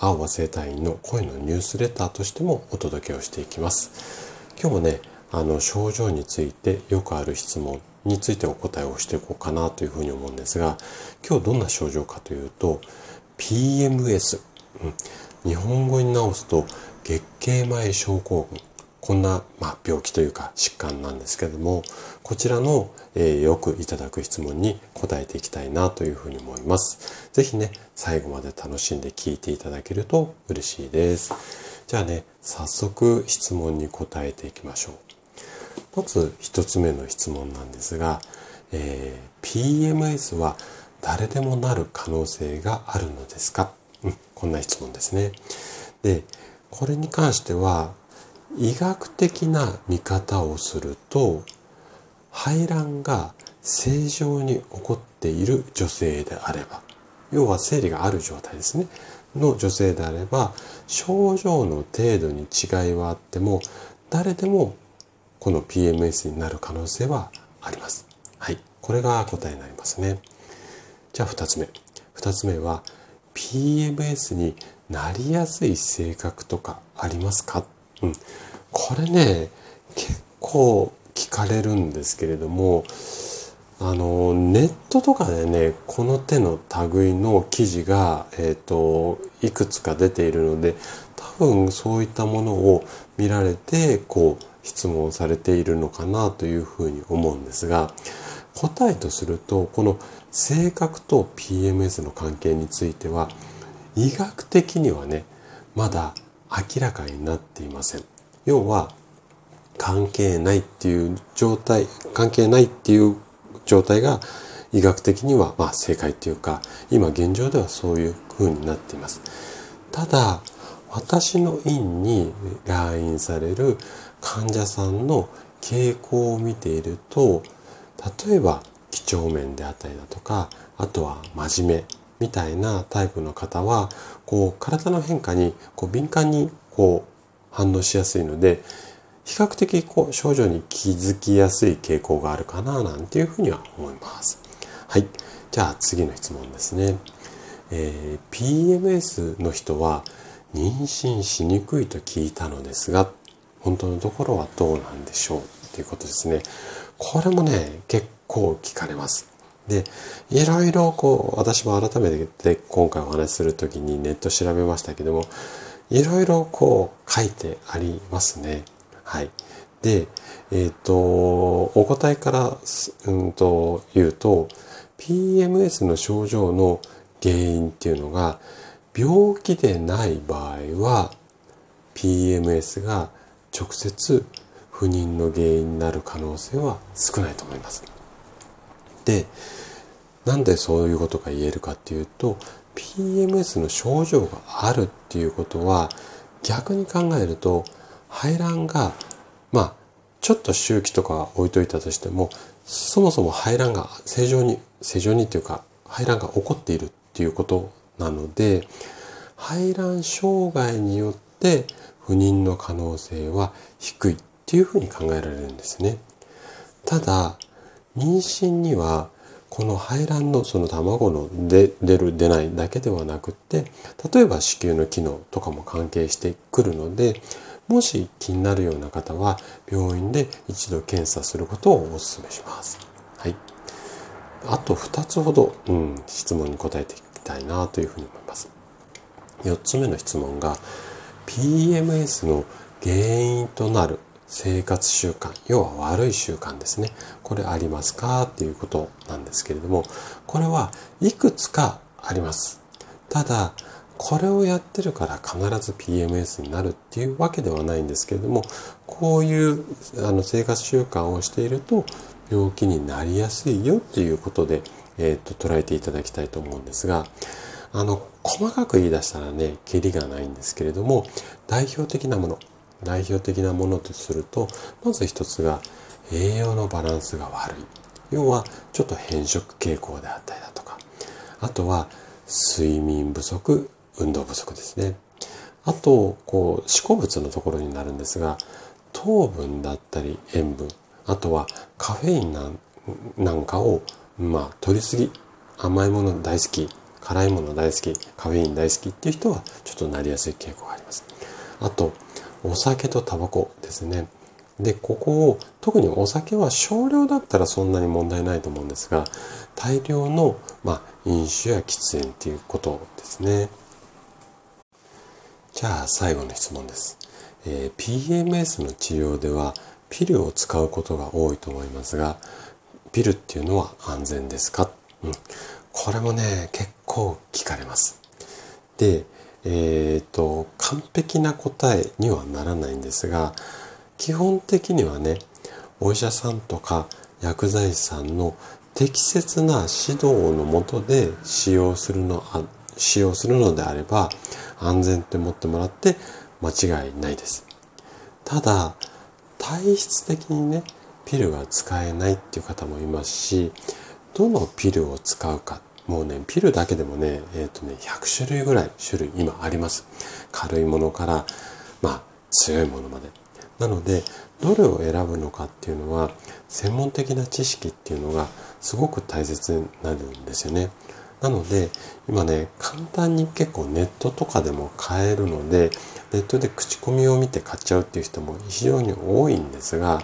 青葉生態院の声のニュースレターとしてもお届けをしていきます。今日もねあの症状についてよくある質問についてお答えをしていこうかなというふうに思うんですが今日どんな症状かというと PMS、うん、日本語に直すと月経前症候群。こんな、まあ、病気というか疾患なんですけどもこちらの、えー、よくいただく質問に答えていきたいなというふうに思います。ぜひね、最後まで楽しんで聞いていただけると嬉しいです。じゃあね、早速質問に答えていきましょう。まず一つ目の質問なんですが、えー、PMS は誰でもなる可能性があるのですか、うん、こんな質問ですね。で、これに関しては医学的な見方をすると排卵が正常に起こっている女性であれば要は生理がある状態ですねの女性であれば症状の程度に違いはあっても誰でもこの PMS になる可能性はあります。はい。これが答えになりますね。じゃあ二つ目。二つ目は PMS になりやすい性格とかありますか？うん、これね結構聞かれるんですけれどもあのネットとかでねこの手の類の記事が、えーと、いくつか出ているので多分そういったものを見られてこう質問されているのかなというふうに思うんですが答えとするとこの性格と PMS の関係については医学的にはねまだ明らかになっていません。要は、関係ないっていう状態、関係ないっていう状態が医学的にはまあ正解っていうか、今現状ではそういう風になっています。ただ、私の院に来院される患者さんの傾向を見ていると、例えば几帳面であったりだとか、あとは真面目みたいなタイプの方は、こう、体の変化にこう敏感にこう反応しやすいので、比較的こう症状に気づきやすい傾向があるかななんていうふうには思います。はい。じゃあ次の質問ですね。えー、PMS の人は妊娠しにくいと聞いたのですが、本当のところはどうなんでしょうっていうことですね。これもね、結構聞かれます。で、いろいろこう、私も改めて今回お話しするときにネット調べましたけども、いろいろこう書いてありますね。はい。で、えっ、ー、と、お答えから、うんと言うと、PMS の症状の原因っていうのが、病気でない場合は、PMS が直接不妊の原因になる可能性は少ないと思います。で、なんでそういうことが言えるかっていうと、PMS の症状があるっていうことは、逆に考えると、排卵が、まあ、ちょっと周期とか置いといたとしても、そもそも排卵が正常に、正常にっていうか、排卵が起こっているっていうことなので、排卵障害によって不妊の可能性は低いっていうふうに考えられるんですね。ただ、妊娠にはこの排卵のその卵の出る出ないだけではなくって例えば子宮の機能とかも関係してくるのでもし気になるような方は病院で一度検査することをお勧めします。はい。あと2つほど、うん、質問に答えていきたいなというふうに思います。4つ目の質問が PMS の原因となる生活習慣、要は悪い習慣ですね。これありますか？っていうことなんですけれども、これはいくつかあります。ただ、これをやってるから必ず PMS になるっていうわけではないんですけれども、こういうあの生活習慣をしていると病気になりやすいよっていうことで、えー、と捉えていただきたいと思うんですが、あの、細かく言い出したらね、キリがないんですけれども、代表的なもの、代表的なものとすると、まず一つが栄養のバランスが悪い。要は、ちょっと変色傾向であったりだとか、あとは睡眠不足、運動不足ですね。あと、こう、脂肪物のところになるんですが、糖分だったり塩分、あとはカフェインなんかを、まあ、取りすぎ、甘いもの大好き、辛いもの大好き、カフェイン大好きっていう人はちょっとなりやすい傾向があります。あと、お酒とタバコですね。で、ここを、特にお酒は少量だったらそんなに問題ないと思うんですが、大量の、まあ、飲酒や喫煙っていうことですね。じゃあ最後の質問です、えー、PMS の治療ではピルを使うことが多いと思いますがピルっていうのは安全ですか、うん、これもね結構聞かれますでえっ、ー、と完璧な答えにはならないんですが基本的にはねお医者さんとか薬剤師さんの適切な指導のもとで使用するの使用するのであれば安全って思ってもらって間違いないです。ただ、体質的にね、ピルが使えないっていう方もいますし、どのピルを使うかっ。もうね、ピルだけでもね、えっ、ー、とね、100種類ぐらい種類今あります。軽いものから、まあ、強いものまで。なので、どれを選ぶのかっていうのは、専門的な知識っていうのがすごく大切になるんですよね。なので、今ね、簡単に結構ネットとかでも買えるので、ネットで口コミを見て買っちゃうっていう人も非常に多いんですが、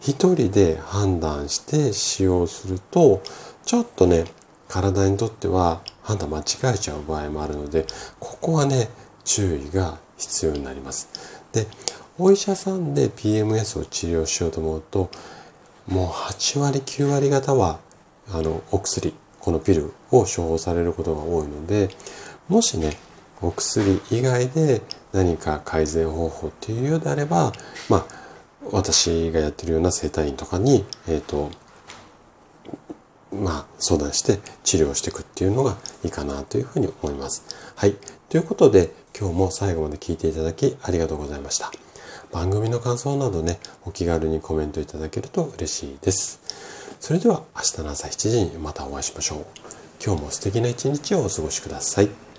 一人で判断して使用すると、ちょっとね、体にとっては判断間違えちゃう場合もあるので、ここはね、注意が必要になります。で、お医者さんで PMS を治療しようと思うと、もう8割、9割方は、あの、お薬、このピルを処方されることが多いので、もしね、お薬以外で何か改善方法っていうようであれば、まあ、私がやってるような整体院とかに、えっ、ー、と、まあ、相談して治療していくっていうのがいいかなというふうに思います。はい。ということで、今日も最後まで聞いていただきありがとうございました。番組の感想などね、お気軽にコメントいただけると嬉しいです。それでは明日の朝7時にまたお会いしましょう。今日も素敵な一日をお過ごしください。